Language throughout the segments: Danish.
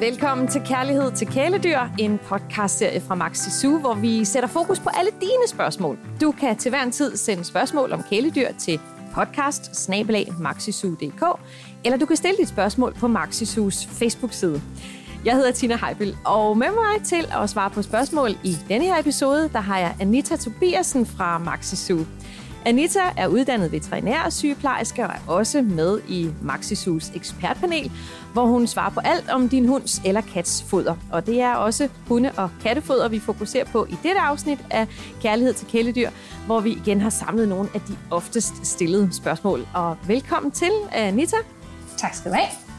Velkommen til Kærlighed til Kæledyr, en podcastserie fra Maxi Zoo, hvor vi sætter fokus på alle dine spørgsmål. Du kan til hver en tid sende spørgsmål om kæledyr til podcast eller du kan stille dit spørgsmål på Maxi Facebook-side. Jeg hedder Tina Heibel, og med mig til at svare på spørgsmål i denne her episode, der har jeg Anita Tobiasen fra Maxi Anita er uddannet veterinær og sygeplejerske og er også med i Maxisus ekspertpanel, hvor hun svarer på alt om din hunds eller kats foder. Og det er også hunde- og kattefoder, vi fokuserer på i dette afsnit af Kærlighed til kæledyr, hvor vi igen har samlet nogle af de oftest stillede spørgsmål. Og velkommen til, Anita. Tak skal du have.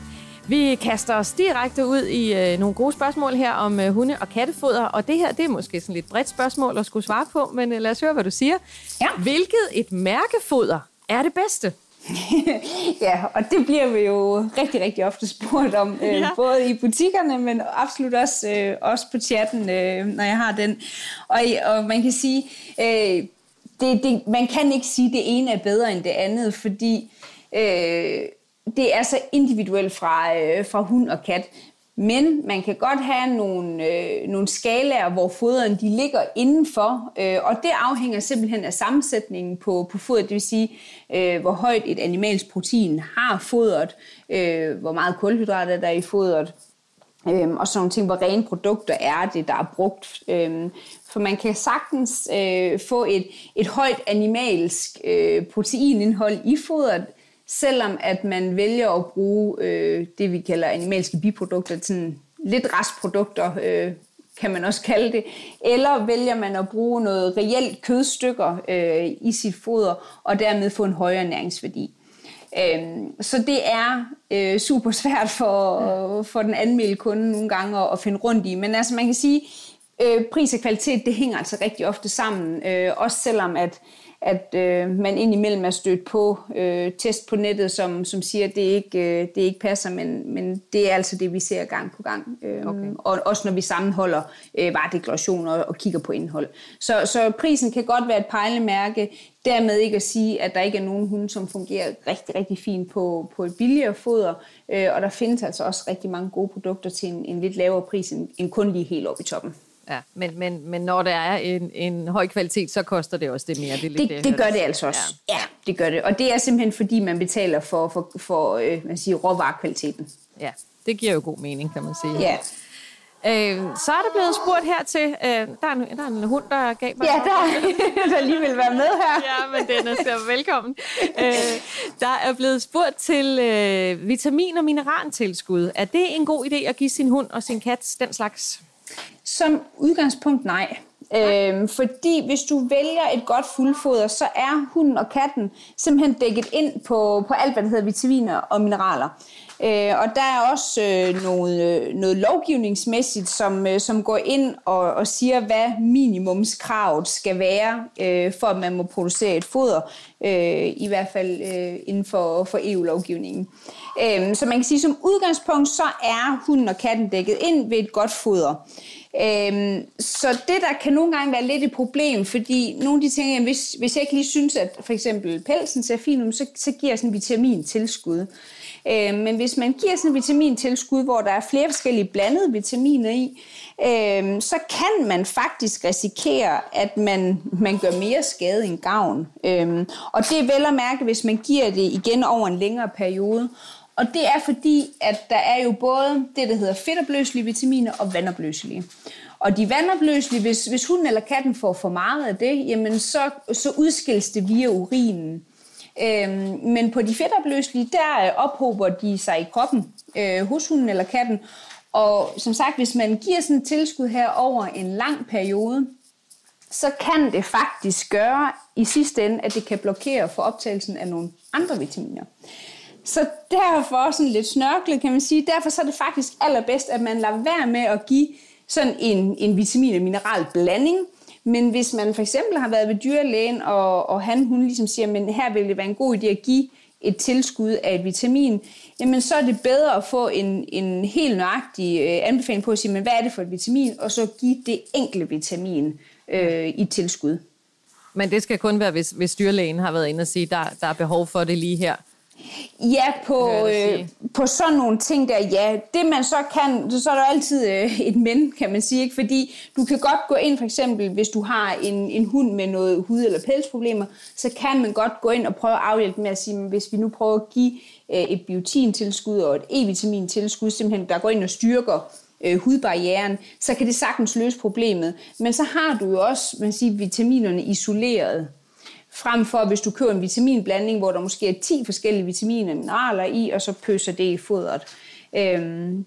Vi kaster os direkte ud i øh, nogle gode spørgsmål her om øh, hunde- og kattefoder, og det her det er måske sådan lidt bredt spørgsmål at skulle svare på, men øh, lad os høre, hvad du siger. Ja. Hvilket et mærkefoder er det bedste? ja, og det bliver vi jo rigtig, rigtig ofte spurgt om, øh, ja. både i butikkerne, men absolut også, øh, også på chatten, øh, når jeg har den. Og, og man kan sige, øh, det, det, man kan ikke sige, at det ene er bedre end det andet, fordi øh, det er så individuelt fra, øh, fra hund og kat. Men man kan godt have nogle, øh, nogle skalaer, hvor foderen de ligger indenfor, øh, og det afhænger simpelthen af sammensætningen på, på fodret, det vil sige, øh, hvor højt et animalsk protein har fodret, øh, hvor meget kulhydrater der er i fodret, øh, og sådan nogle ting, hvor rene produkter er det, der er brugt. Øh, for man kan sagtens øh, få et, et højt animalsk øh, proteinindhold i fodret, selvom at man vælger at bruge øh, det, vi kalder animalske biprodukter, sådan lidt restprodukter, øh, kan man også kalde det, eller vælger man at bruge noget reelt kødstykker øh, i sit foder, og dermed få en højere næringsværdi. Øh, så det er øh, super svært for, for den anmeldte kunde nogle gange at, at finde rundt i, men altså man kan sige, øh, pris og kvalitet, det hænger altså rigtig ofte sammen, øh, også selvom at at øh, man indimellem er stødt på øh, test på nettet, som, som siger, at det ikke, øh, det ikke passer, men, men det er altså det, vi ser gang på gang. Øh, okay. Og også når vi sammenholder øh, varedeklarationer og, og kigger på indhold. Så, så prisen kan godt være et pejlemærke, dermed ikke at sige, at der ikke er nogen hunde, som fungerer rigtig, rigtig fint på, på et billigere foder, øh, og der findes altså også rigtig mange gode produkter til en, en lidt lavere pris end, end kun lige helt oppe i toppen. Ja, men, men, men når der er en, en høj kvalitet, så koster det også det mere. Det, det, det, det gør det altså også. Ja. ja, det gør det. Og det er simpelthen fordi, man betaler for, for, for øh, man siger, råvarekvaliteten. Ja, det giver jo god mening, kan man sige. Ja. Øh, så er der blevet spurgt her til, øh, der, er en, der er en hund, der gav mig... Ja, der, der lige vil være med her. ja, men den er så velkommen. Øh, der er blevet spurgt til øh, vitamin- og mineraltilskud. Er det en god idé at give sin hund og sin kat den slags? Som udgangspunkt nej. Øhm, fordi hvis du vælger et godt fuldfoder, så er hunden og katten simpelthen dækket ind på, på alt, hvad der hedder vitaminer og mineraler. Øh, og der er også øh, noget, øh, noget lovgivningsmæssigt, som, øh, som går ind og, og siger, hvad minimumskravet skal være, øh, for at man må producere et foder, øh, i hvert fald øh, inden for, for EU-lovgivningen. Øh, så man kan sige, som udgangspunkt, så er hunden og katten dækket ind ved et godt foder. Øhm, så det der kan nogle gange være lidt et problem, fordi nogle af de ting, at hvis, hvis jeg ikke lige synes, at for eksempel pelsen ser fin ud, så, så giver jeg sådan en vitamintilskud. Øh, men hvis man giver sådan et vitamintilskud, hvor der er flere forskellige blandede vitaminer i, øh, så kan man faktisk risikere, at man, man gør mere skade end gavn. Øh, og det er vel at mærke, hvis man giver det igen over en længere periode. Og det er fordi, at der er jo både det, der hedder fedtopløselige vitaminer og vandopløselige. Og de vandopløselige, hvis, hvis hunden eller katten får for meget af det, jamen så, så udskilles det via urinen. Øhm, men på de fedtopløselige, der øh, ophober de sig i kroppen øh, hos hunden eller katten. Og som sagt, hvis man giver sådan et tilskud her over en lang periode, så kan det faktisk gøre i sidste ende, at det kan blokere for optagelsen af nogle andre vitaminer. Så derfor sådan lidt snørklet, kan man sige, derfor så er det faktisk allerbedst, at man lader være med at give sådan en, en vitamin- og mineralblanding. Men hvis man for eksempel har været ved dyrlægen, og, og han hun ligesom siger, men her vil det være en god idé at give et tilskud af et vitamin, jamen så er det bedre at få en, en helt nøjagtig øh, anbefaling på at sige, men hvad er det for et vitamin, og så give det enkelte vitamin øh, i tilskud. Men det skal kun være, hvis, hvis dyrlægen har været inde og sige, der, der er behov for det lige her. Ja, på, øh, på sådan nogle ting der, ja. Det man så kan, så er der altid øh, et men, kan man sige. Ikke? Fordi du kan godt gå ind, for eksempel, hvis du har en, en hund med noget hud- eller pelsproblemer, så kan man godt gå ind og prøve at afhjælpe med at sige, hvis vi nu prøver at give øh, et biotintilskud og et E-vitamintilskud, simpelthen der går ind og styrker øh, hudbarrieren, så kan det sagtens løse problemet. Men så har du jo også man siger, vitaminerne isoleret. Frem for, hvis du køber en vitaminblanding, hvor der måske er 10 forskellige vitaminer og mineraler i, og så pøser det i fodret. Øhm,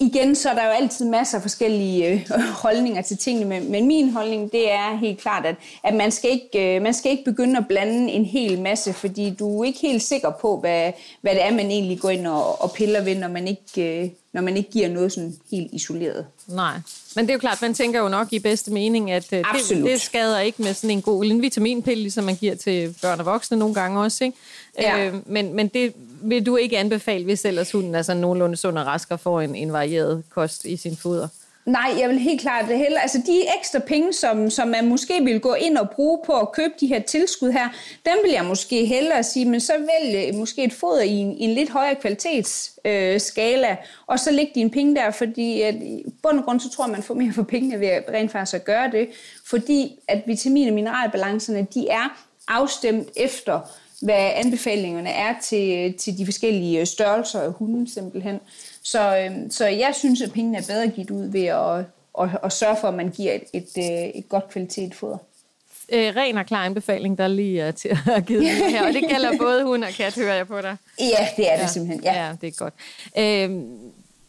igen, så er der jo altid masser af forskellige øh, holdninger til tingene, men, men min holdning, det er helt klart, at, at man, skal ikke, øh, man skal ikke begynde at blande en hel masse, fordi du er ikke helt sikker på, hvad, hvad det er, man egentlig går ind og, og piller ved, når man ikke, øh, når man ikke giver noget sådan helt isoleret. Nej, men det er jo klart, man tænker jo nok i bedste mening, at øh, det, det skader ikke med sådan en god en vitaminpille, ligesom man giver til børn og voksne nogle gange også. Ikke? Ja. Øh, men, men det vil du ikke anbefale, hvis ellers hunden er sådan nogenlunde sund og rask og får en, en varieret kost i sin foder? Nej, jeg vil helt klart det heller. Altså de ekstra penge, som, som man måske vil gå ind og bruge på at købe de her tilskud her, dem vil jeg måske hellere sige, men så vælge øh, måske et foder i en, i en lidt højere kvalitetsskala, øh, og så lægge dine penge der, fordi at, i bund og grund, så tror man får mere for pengene ved at rent faktisk at gøre det, fordi at vitamin- og mineralbalancerne, de er afstemt efter, hvad anbefalingerne er til, øh, til de forskellige størrelser af hunden simpelthen. Så, øh, så jeg synes, at pengene er bedre givet ud ved at, at, at sørge for, at man giver et, et, øh, et godt kvalitet foder. Øh, ren og klar anbefaling, der lige er til at give her. Og det gælder både hund og kat, hører jeg på dig. Ja, det er det ja. simpelthen. Ja. ja, det er godt. Øh,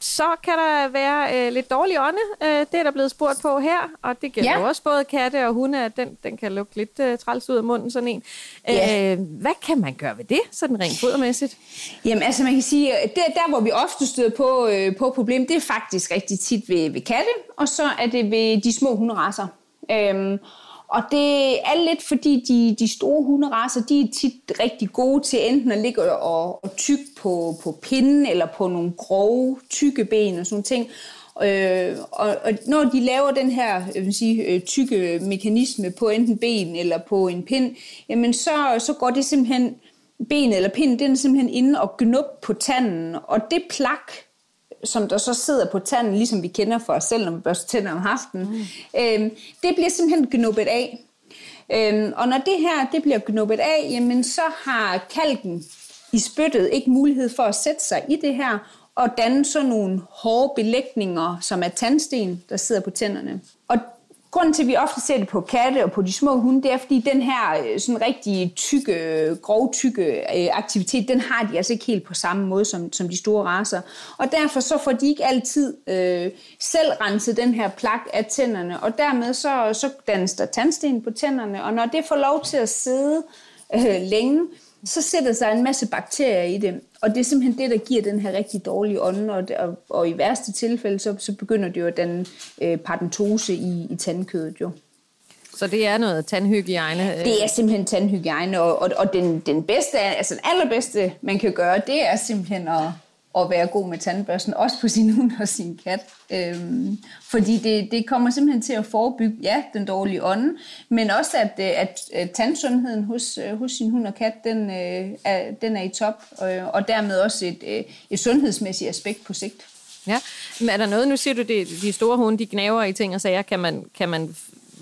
så kan der være øh, lidt dårlig ånde. Øh, det er der blevet spurgt på her, og det gælder ja. også både katte og hunde, at den, den kan lugte lidt øh, træls ud af munden, sådan en. Ja. Øh, hvad kan man gøre ved det, sådan rent fodermæssigt? Jamen altså man kan sige, det der hvor vi ofte støder på, øh, på problem, det er faktisk rigtig tit ved, ved katte, og så er det ved de små hunderasser. Øhm, og det er lidt fordi, de, de store hunderaser, de er tit rigtig gode til enten at ligge og, og tykke på, på pinden, eller på nogle grove, tykke ben og sådan ting. Øh, og, og når de laver den her jeg vil sige, øh, tykke mekanisme på enten ben eller på en pind, jamen så, så går det simpelthen, benet eller pinden, den er simpelthen inde og gnub på tanden, og det plak, som der så sidder på tanden, ligesom vi kender for os selv, når vi børster tænder om aftenen, mm. øhm, det bliver simpelthen knuppet af. Øhm, og når det her det bliver knuppet af, jamen så har kalken i spyttet ikke mulighed for at sætte sig i det her, og danne sådan nogle hårde belægninger, som er tandsten, der sidder på tænderne. Og Grunden til, at vi ofte ser det på katte og på de små hunde, det er, fordi den her øh, sådan rigtig tykke, øh, grov tykke øh, aktivitet, den har de altså ikke helt på samme måde som, som de store raser. Og derfor så får de ikke altid øh, selv renset den her plak af tænderne, og dermed så, så dannes der tandsten på tænderne, og når det får lov til at sidde øh, længe, så sætter sig en masse bakterier i det. Og det er simpelthen det, der giver den her rigtig dårlige ånde, og, og, og i værste tilfælde, så, så begynder det jo at danne øh, paradentose i, i tandkødet jo. Så det er noget tandhygiejne? Øh? Det er simpelthen tandhygiejne, og, og, og den, den bedste, altså den allerbedste, man kan gøre, det er simpelthen at, at være god med tandbørsten, også på sin hund og sin kat. Øhm, fordi det, det kommer simpelthen til at forebygge, ja, den dårlige ånde, men også at, øh, at, at tandsundheden hos, øh, hos sin hund og kat, den, øh, er, den er i top, og, og dermed også et, et sundhedsmæssigt aspekt på sigt. Ja, men er der noget, nu siger du, det, de store hunde, de gnaver i ting og sager, kan man, kan man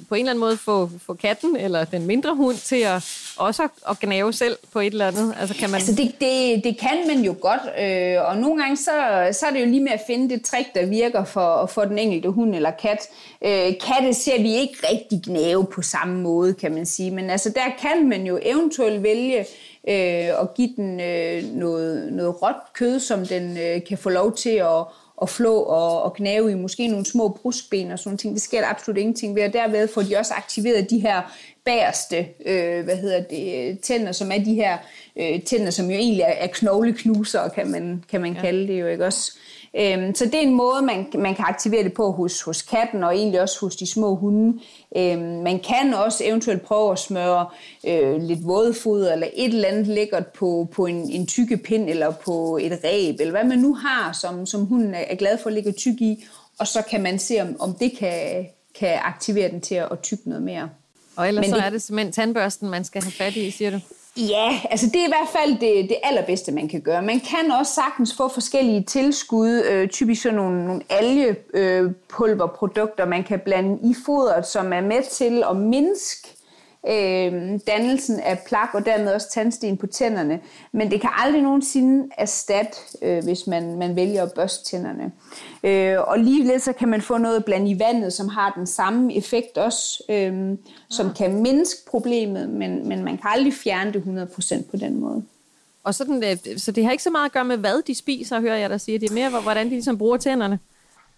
på en eller anden måde få, få katten eller den mindre hund til at også at, at gnave selv på et eller andet? Altså, kan man... altså det, det, det kan man jo godt, øh, og nogle gange så, så er det jo lige med at finde det trick, der virker for, for den enkelte hund eller kat. Øh, katte ser vi ikke rigtig gnave på samme måde, kan man sige, men altså der kan man jo eventuelt vælge øh, at give den øh, noget, noget råt kød, som den øh, kan få lov til at at flå og, og knave i måske nogle små bruskben og sådan ting. Det sker der absolut ingenting ved, og derved får de også aktiveret de her bagerste øh, hvad hedder det, tænder, som er de her øh, tænder, som jo egentlig er, er knogleknuser, kan man, kan man ja. kalde det jo, ikke også? Øhm, så det er en måde, man, man kan aktivere det på hos, hos katten, og egentlig også hos de små hunde. Øhm, man kan også eventuelt prøve at smøre øh, lidt vådfoder, eller et eller andet lækkert på, på en, en tykke pind, eller på et ræb, eller hvad man nu har, som, som hunden er glad for at ligge tyk i, og så kan man se, om, om det kan, kan aktivere den til at, at tykke noget mere. Og ellers Men så det, er det simpelthen tandbørsten, man skal have fat i, siger du? Ja, altså det er i hvert fald det, det allerbedste, man kan gøre. Man kan også sagtens få forskellige tilskud, øh, typisk sådan nogle, nogle algepulverprodukter, øh, man kan blande i fodret, som er med til at mindske øh, dannelsen af plak og dermed også tandsten på tænderne. Men det kan aldrig nogensinde erstatte, øh, hvis man, man vælger at børste tænderne. Øh, og lige så kan man få noget blandt i vandet, som har den samme effekt også, øh, som ja. kan mindske problemet, men, men man kan aldrig fjerne det 100% på den måde. Og sådan, øh, så det har ikke så meget at gøre med, hvad de spiser, hører jeg dig sige. Det er mere, hvordan de ligesom bruger tænderne.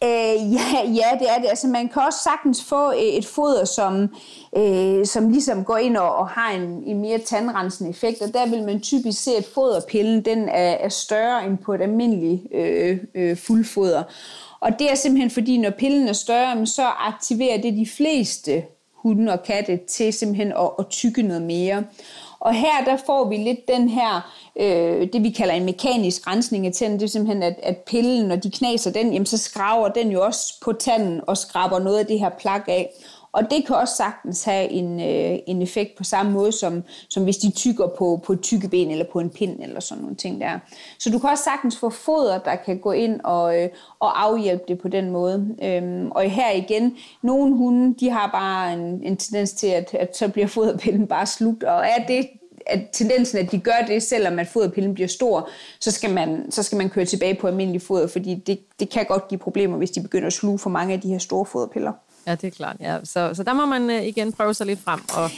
Øh, ja, ja, det er det. Altså, man kan også sagtens få øh, et foder, som, øh, som ligesom går ind og, og har en, en mere tandrensende effekt, og der vil man typisk se, at foderpillen den er, er større end på et almindeligt øh, øh, fuldfoder. Og det er simpelthen fordi, når pillen er større, så aktiverer det de fleste hunde og katte til simpelthen at, at tykke noget mere. Og her der får vi lidt den her, øh, det vi kalder en mekanisk rensning af tænden. Det er simpelthen, at, at pillen, når de knaser den, jamen, så skraver den jo også på tanden og skraber noget af det her plak af. Og det kan også sagtens have en, øh, en effekt på samme måde, som, som hvis de tykker på, på et tykkeben eller på en pind eller sådan nogle ting der. Så du kan også sagtens få foder, der kan gå ind og, øh, og afhjælpe det på den måde. Øhm, og her igen, nogle hunde, de har bare en, en tendens til, at, at så bliver foderpillen bare slugt, og er det at tendensen, at de gør det, selvom at foderpillen bliver stor, så skal man, så skal man køre tilbage på almindelig foder, fordi det, det kan godt give problemer, hvis de begynder at sluge for mange af de her store foderpiller. Ja, det er klart. Ja. Så, så der må man øh, igen prøve sig lidt frem. Og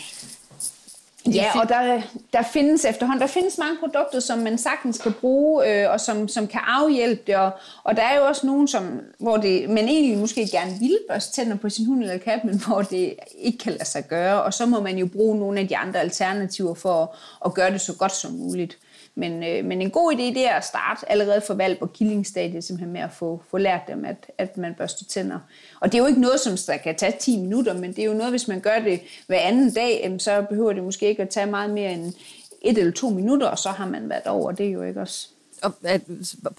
Ja, og der, der findes efterhånden, der findes mange produkter, som man sagtens kan bruge, øh, og som, som kan afhjælpe det, og, og der er jo også nogen, som, hvor det, man egentlig måske gerne vil børste tænder på sin hund eller kat, men hvor det ikke kan lade sig gøre, og så må man jo bruge nogle af de andre alternativer for at, at gøre det så godt som muligt. Men, øh, men en god idé det er at starte allerede for valp og killingstadiet, simpelthen med at få, få lært dem, at, at man børster tænder. Og det er jo ikke noget, som der kan tage 10 minutter, men det er jo noget, hvis man gør det hver anden dag, så behøver det måske ikke at tage meget mere end et eller to minutter, og så har man været over. Det er jo ikke også og at,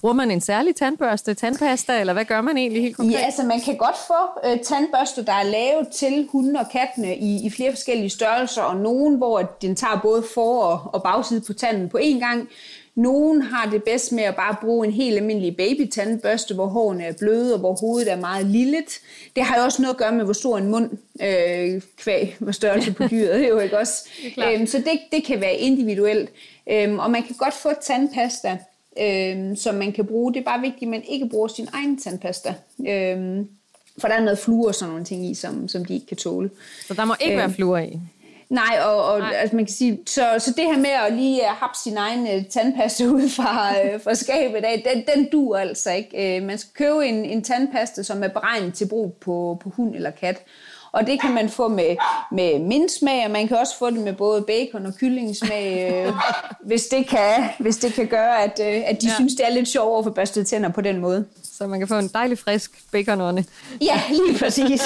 bruger man en særlig tandbørste, tandpasta, eller hvad gør man egentlig helt konkret? Ja, altså man kan godt få øh, tandbørster, der er lavet til hunde og kattene i, i flere forskellige størrelser, og nogen, hvor den tager både for- og, og bagside på tanden på én gang. Nogen har det bedst med at bare bruge en helt almindelig babytandbørste, hvor hårene er bløde og hvor hovedet er meget lillet. Det har jo også noget at gøre med, hvor stor en mund øh, kvæg, hvor størrelse på dyret, det er jo ikke også. Øhm, så det, det kan være individuelt. Øhm, og man kan godt få tandpasta, øh, som man kan bruge. Det er bare vigtigt, at man ikke bruger sin egen tandpasta. Øh, for der er noget fluer og sådan nogle ting i, som, som de ikke kan tåle. Så der må ikke øh, være fluer i? Nej, og, og nej. Altså man kan sige, så, så det her med at lige uh, happe sin egen uh, tandpasta ud fra, uh, fra skabet af, den, den duer altså ikke. Uh, man skal købe en, en tandpasta, som er beregnet til brug på, på hund eller kat. Og det kan man få med, med mindsmag, og man kan også få det med både bacon og kyllingsmag, øh, hvis, det kan, hvis det kan gøre, at, øh, at de ja. synes, det er lidt sjovere at få børstet tænder på den måde. Så man kan få en dejlig frisk baconånde. Ja, lige præcis.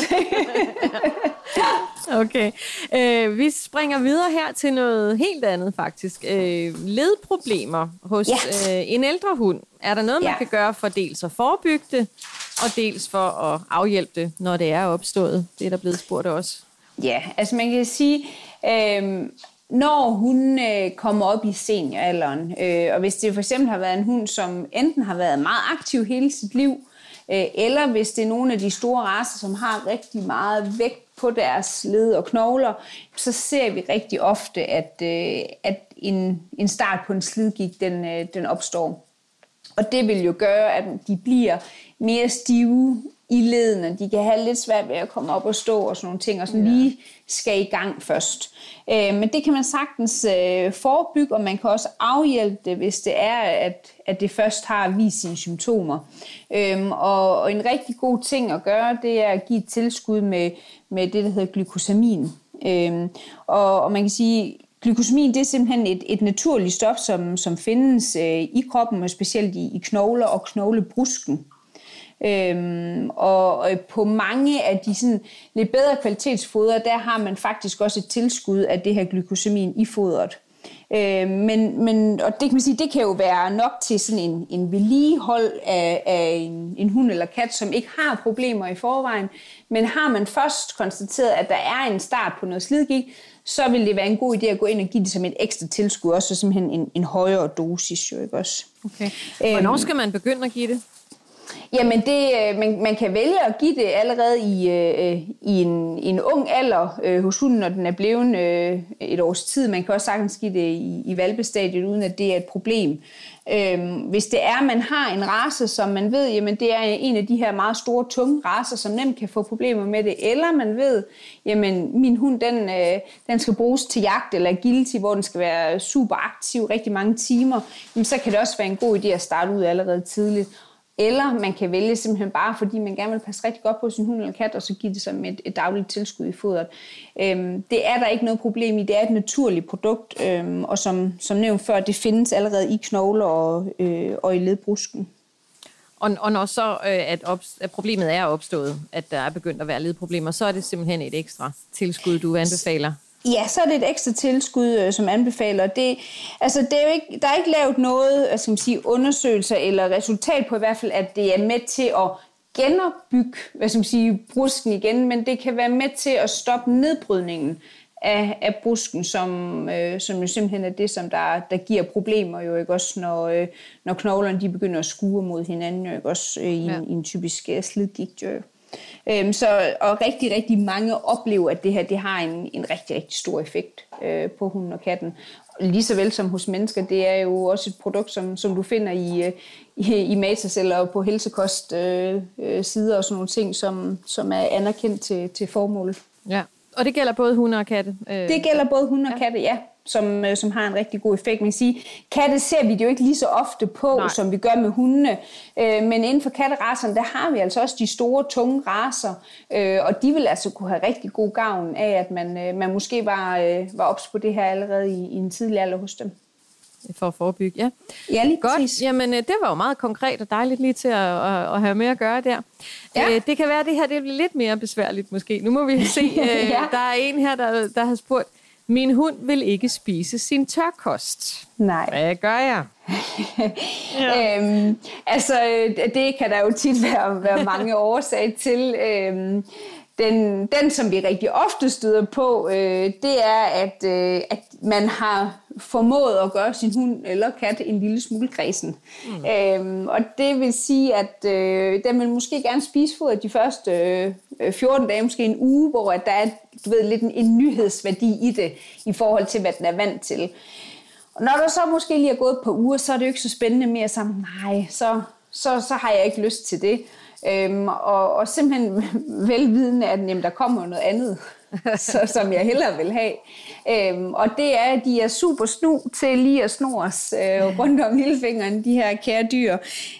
okay. Øh, vi springer videre her til noget helt andet faktisk. Øh, ledproblemer hos ja. øh, en ældre hund. Er der noget, man ja. kan gøre for dels at forebygge det, og dels for at afhjælpe det, når det er opstået. Det er der blevet spurgt også. Ja, altså man kan sige, øh, når hun øh, kommer op i senioralderen, øh, og hvis det for eksempel har været en hund, som enten har været meget aktiv hele sit liv, øh, eller hvis det er nogle af de store raser, som har rigtig meget vægt på deres led og knogler, så ser vi rigtig ofte, at, øh, at en, en start på en slidgik, den, øh, den opstår. Og det vil jo gøre, at de bliver mere stive i ledene. De kan have lidt svært ved at komme op og stå og sådan nogle ting, og sådan ja. lige skal i gang først. Øh, men det kan man sagtens øh, forebygge, og man kan også afhjælpe det, hvis det er, at, at det først har vist sine symptomer. Øh, og, og en rigtig god ting at gøre, det er at give et tilskud med, med det, der hedder glykosamin. Øh, og, og man kan sige, Glykosamin det er simpelthen et, et naturligt stof, som, som findes øh, i kroppen, og specielt i, i knogler og knoglebrusken. Øhm, og, og på mange af de sådan, lidt bedre kvalitetsfoder, der har man faktisk også et tilskud af det her glykosamin i fodret. Øh, men, men, og det kan man sige, det kan jo være nok til sådan en, en vedligehold af, af en, en hund eller kat, som ikke har problemer i forvejen. Men har man først konstateret, at der er en start på noget slidgik, så vil det være en god idé at gå ind og give det som et ekstra tilskud, også simpelthen en, en højere dosis jo ikke også. Okay. Hvornår skal man begynde at give det? Jamen, det, øh, man, man kan vælge at give det allerede i, øh, i en, en ung alder øh, hos hunden, når den er blevet øh, et års tid. Man kan også sagtens give det i, i valpestadiet, uden at det er et problem. Øhm, hvis det er, at man har en race, som man ved, jamen det er en af de her meget store, tunge racer, som nemt kan få problemer med det, eller man ved, jamen min hund, den, øh, den skal bruges til jagt eller agility, hvor den skal være super aktiv rigtig mange timer, jamen så kan det også være en god idé at starte ud allerede tidligt. Eller man kan vælge simpelthen bare, fordi man gerne vil passe rigtig godt på sin hund eller kat, og så give det som et, et dagligt tilskud i fodret. Øhm, det er der ikke noget problem i. Det er et naturligt produkt, øhm, og som, som nævnt før, det findes allerede i knogler og, øh, og i ledbrusken. Og, og når så øh, at, op, at problemet er opstået, at der er begyndt at være ledproblemer, så er det simpelthen et ekstra tilskud, du anbefaler? Ja, så er det et ekstra tilskud, øh, som anbefaler. Det, altså, det er jo ikke, der er ikke lavet noget skal man sige, undersøgelser eller resultat på i hvert fald, at det er med til at genopbygge hvad skal man sige, brusken igen, men det kan være med til at stoppe nedbrydningen af, af brusken, som, øh, som jo simpelthen er det, som der, der giver problemer jo ikke også, når, øh, når knoglerne de begynder at skue mod hinanden jo ikke også øh, i, ja. en, i en typisk øh, slidgigt jo. Øhm, så, og rigtig, rigtig mange oplever, at det her det har en, en rigtig, rigtig stor effekt øh, på hunden og katten. Lige så vel som hos mennesker, det er jo også et produkt, som, som du finder i, øh, i, i Matas eller på helsekost øh, øh, sider og sådan nogle ting, som, som er anerkendt til, til formålet. Ja, og det gælder både hunde og katte? Øh. Det gælder både hunde og katte, ja som, øh, som har en rigtig god effekt. Man kan sige, katte ser vi det jo ikke lige så ofte på, Nej. som vi gør med hundene. Øh, men inden for katteraserne, der har vi altså også de store, tunge raser, øh, og de vil altså kunne have rigtig god gavn af, at man, man måske var, var ops på det her allerede i, i en tidlig alder hos dem. For at forebygge, ja. Ja, lige Godt. Præcis. Jamen, det var jo meget konkret og dejligt lige til at, at, at have med at gøre der. Ja. det kan være, at det her det bliver lidt mere besværligt måske. Nu må vi se. ja. Der er en her, der, der har spurgt, min hund vil ikke spise sin tørkost. Nej. Hvad gør jeg? ja. øhm, altså, det kan der jo tit være, være mange årsager til. Øhm, den, den, som vi rigtig ofte støder på, øh, det er, at, øh, at man har formået at gøre sin hund eller kat en lille smule kredsen. Mm. Øhm, og det vil sige, at øh, den vil måske gerne spise foder de første øh, 14 dage, måske en uge, hvor at der er du ved, lidt en, en nyhedsværdi i det, i forhold til, hvad den er vant til. Og når der så måske lige er gået på uger, så er det jo ikke så spændende mere sammen. Nej, så, så, så har jeg ikke lyst til det. Øhm, og, og simpelthen velvidende, at jamen, der kommer noget andet, så, som jeg hellere vil have. Øhm, og det er, at de er super snu til lige at snores øh, rundt om lillefingeren, de her kære dyr.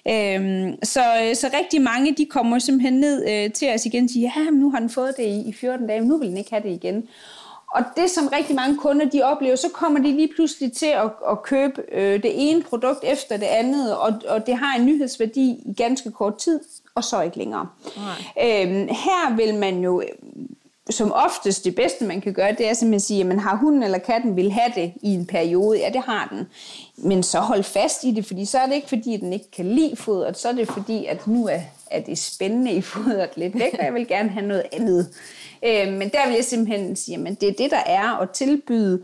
Øhm, så, så rigtig mange, de kommer simpelthen ned øh, til os igen og siger, ja, nu har den fået det i, i 14 dage, men nu vil den ikke have det igen. Og det, som rigtig mange kunder de oplever, så kommer de lige pludselig til at, at købe øh, det ene produkt efter det andet, og, og det har en nyhedsværdi i ganske kort tid, og så ikke længere. Øhm, her vil man jo som oftest det bedste, man kan gøre, det er simpelthen at sige, jamen har hunden eller katten vil have det i en periode? Ja, det har den. Men så hold fast i det, fordi så er det ikke, fordi den ikke kan lide fodret, så er det fordi, at nu er, er det spændende i fodret lidt væk, og jeg vil gerne have noget andet. Øh, men der vil jeg simpelthen sige, at det er det, der er at tilbyde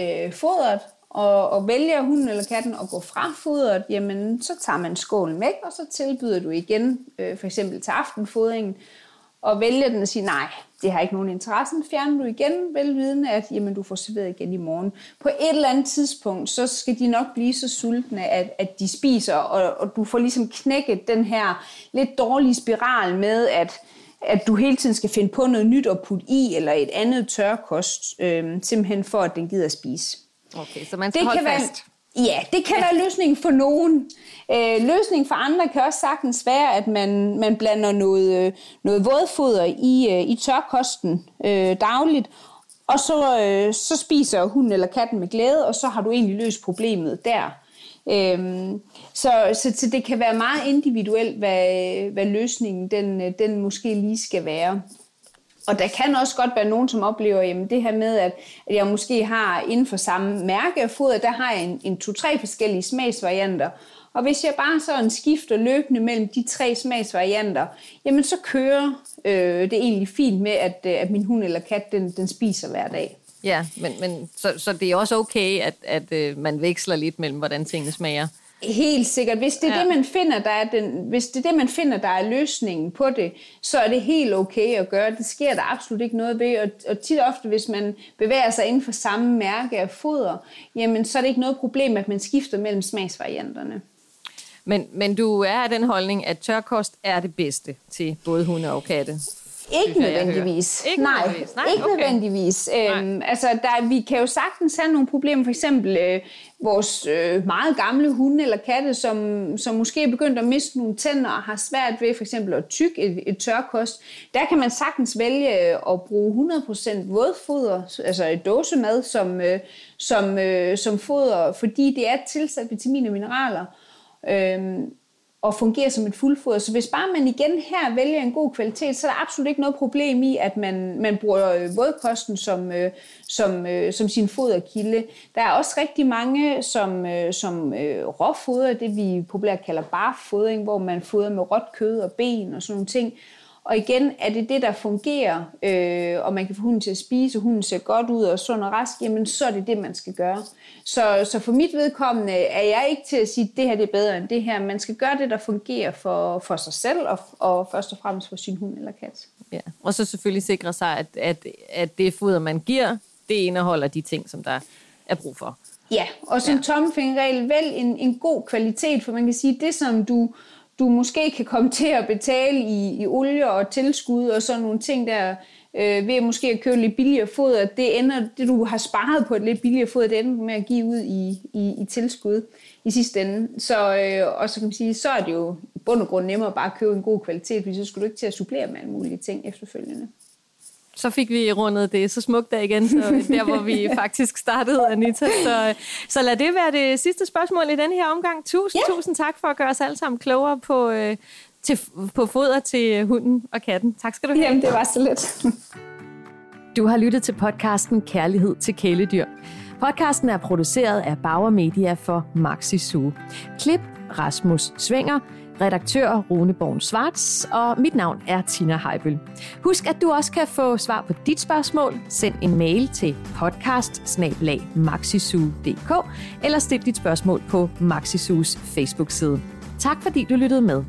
øh, fodret, og, og vælger hunden eller katten at gå fra fodret, jamen så tager man skålen væk, og så tilbyder du igen, øh, for eksempel til aftenfodringen, og vælger den at sige, nej, det har ikke nogen interesse, fjerner du igen, velvidende, at jamen, du får serveret igen i morgen. På et eller andet tidspunkt, så skal de nok blive så sultne, at, at de spiser, og, og du får ligesom knækket den her lidt dårlige spiral med, at at du hele tiden skal finde på noget nyt at putte i, eller et andet tørkost, øh, simpelthen for, at den gider at spise. Okay, så man skal det holde kan fast. Ja, det kan ja. være løsningen for nogen. Øh, løsningen for andre kan også sagtens være, at man, man blander noget, øh, noget vådfoder i, øh, i tørkosten øh, dagligt, og så, øh, så spiser hunden eller katten med glæde, og så har du egentlig løst problemet der. Øhm, så, så, så det kan være meget individuelt, hvad, hvad løsningen den, den måske lige skal være. Og der kan også godt være nogen, som oplever, jamen det her med, at, at jeg måske har inden for samme mærke af foder, der har jeg en, en to-tre forskellige smagsvarianter. Og hvis jeg bare sådan skifter løbende mellem de tre smagsvarianter, jamen så kører øh, det egentlig fint med, at, øh, at min hund eller kat, den, den spiser hver dag. Ja, men, men så, så det er også okay, at, at øh, man veksler lidt mellem, hvordan tingene smager. Helt sikkert. Hvis det er, ja. det, man finder, der er den, hvis det er det, man finder, der er løsningen på det, så er det helt okay at gøre. Det sker der absolut ikke noget ved. Og, og tit og ofte, hvis man bevæger sig inden for samme mærke af foder, jamen, så er det ikke noget problem, at man skifter mellem smagsvarianterne. Men, men du er af den holdning, at tørkost er det bedste til både hunde og katte? Ikke nødvendigvis. Ikke Nej, nødvendigvis. Nej, ikke okay. nødvendigvis. Øhm, altså, der, vi kan jo sagtens have nogle problemer, for eksempel øh, vores øh, meget gamle hunde eller katte, som, som måske er begyndt at miste nogle tænder og har svært ved for eksempel at tykke et, et tørkost. Der kan man sagtens vælge øh, at bruge 100% vådfoder, altså et dåsemad, som, øh, som, øh, som foder, fordi det er tilsat vitamin og mineraler. Øhm, og fungerer som et fuldfoder. Så hvis bare man igen her vælger en god kvalitet, så er der absolut ikke noget problem i, at man, man bruger øh, vådkosten som, øh, som, øh, som sin foderkilde. Der er også rigtig mange, som, øh, som øh, råfoder, det vi populært kalder barfodring, hvor man fodrer med råt kød og ben og sådan nogle ting. Og igen, er det det, der fungerer, øh, og man kan få hunden til at spise, og hunden ser godt ud og sund og rask, jamen så er det det, man skal gøre. Så, så for mit vedkommende er jeg ikke til at sige, at det her det er bedre end det her. Man skal gøre det, der fungerer for, for sig selv, og, og først og fremmest for sin hund eller kat. Ja. Og så selvfølgelig sikre sig, at, at, at det foder, man giver, det indeholder de ting, som der er brug for. Ja, og som ja. tommelfingerregel, vælg en, en god kvalitet, for man kan sige, det som du du måske kan komme til at betale i, i olie og tilskud og sådan nogle ting der, øh, ved måske at købe lidt billigere foder, det ender, det du har sparet på et lidt billigere foder, det ender med at give ud i, i, i tilskud i sidste ende. Så, øh, og så kan man sige, så er det jo i bund og grund nemmere bare at købe en god kvalitet, fordi så skulle du ikke til at supplere med alle mulige ting efterfølgende så fik vi rundet det så smukt der igen, så der hvor vi faktisk startede, Anita. Så, så lad det være det sidste spørgsmål i den her omgang. Tusind, ja. tusind tak for at gøre os alle sammen klogere på, øh, til, på foder til hunden og katten. Tak skal du have. Jamen, det var så lidt. Du har lyttet til podcasten Kærlighed til kæledyr. Podcasten er produceret af Bauer Media for Maxi Zoo. Klip Rasmus Svinger, redaktør Rune Born Svarts, og mit navn er Tina Heibel. Husk, at du også kan få svar på dit spørgsmål. Send en mail til podcast eller stil dit spørgsmål på Maxisus Facebook-side. Tak fordi du lyttede med.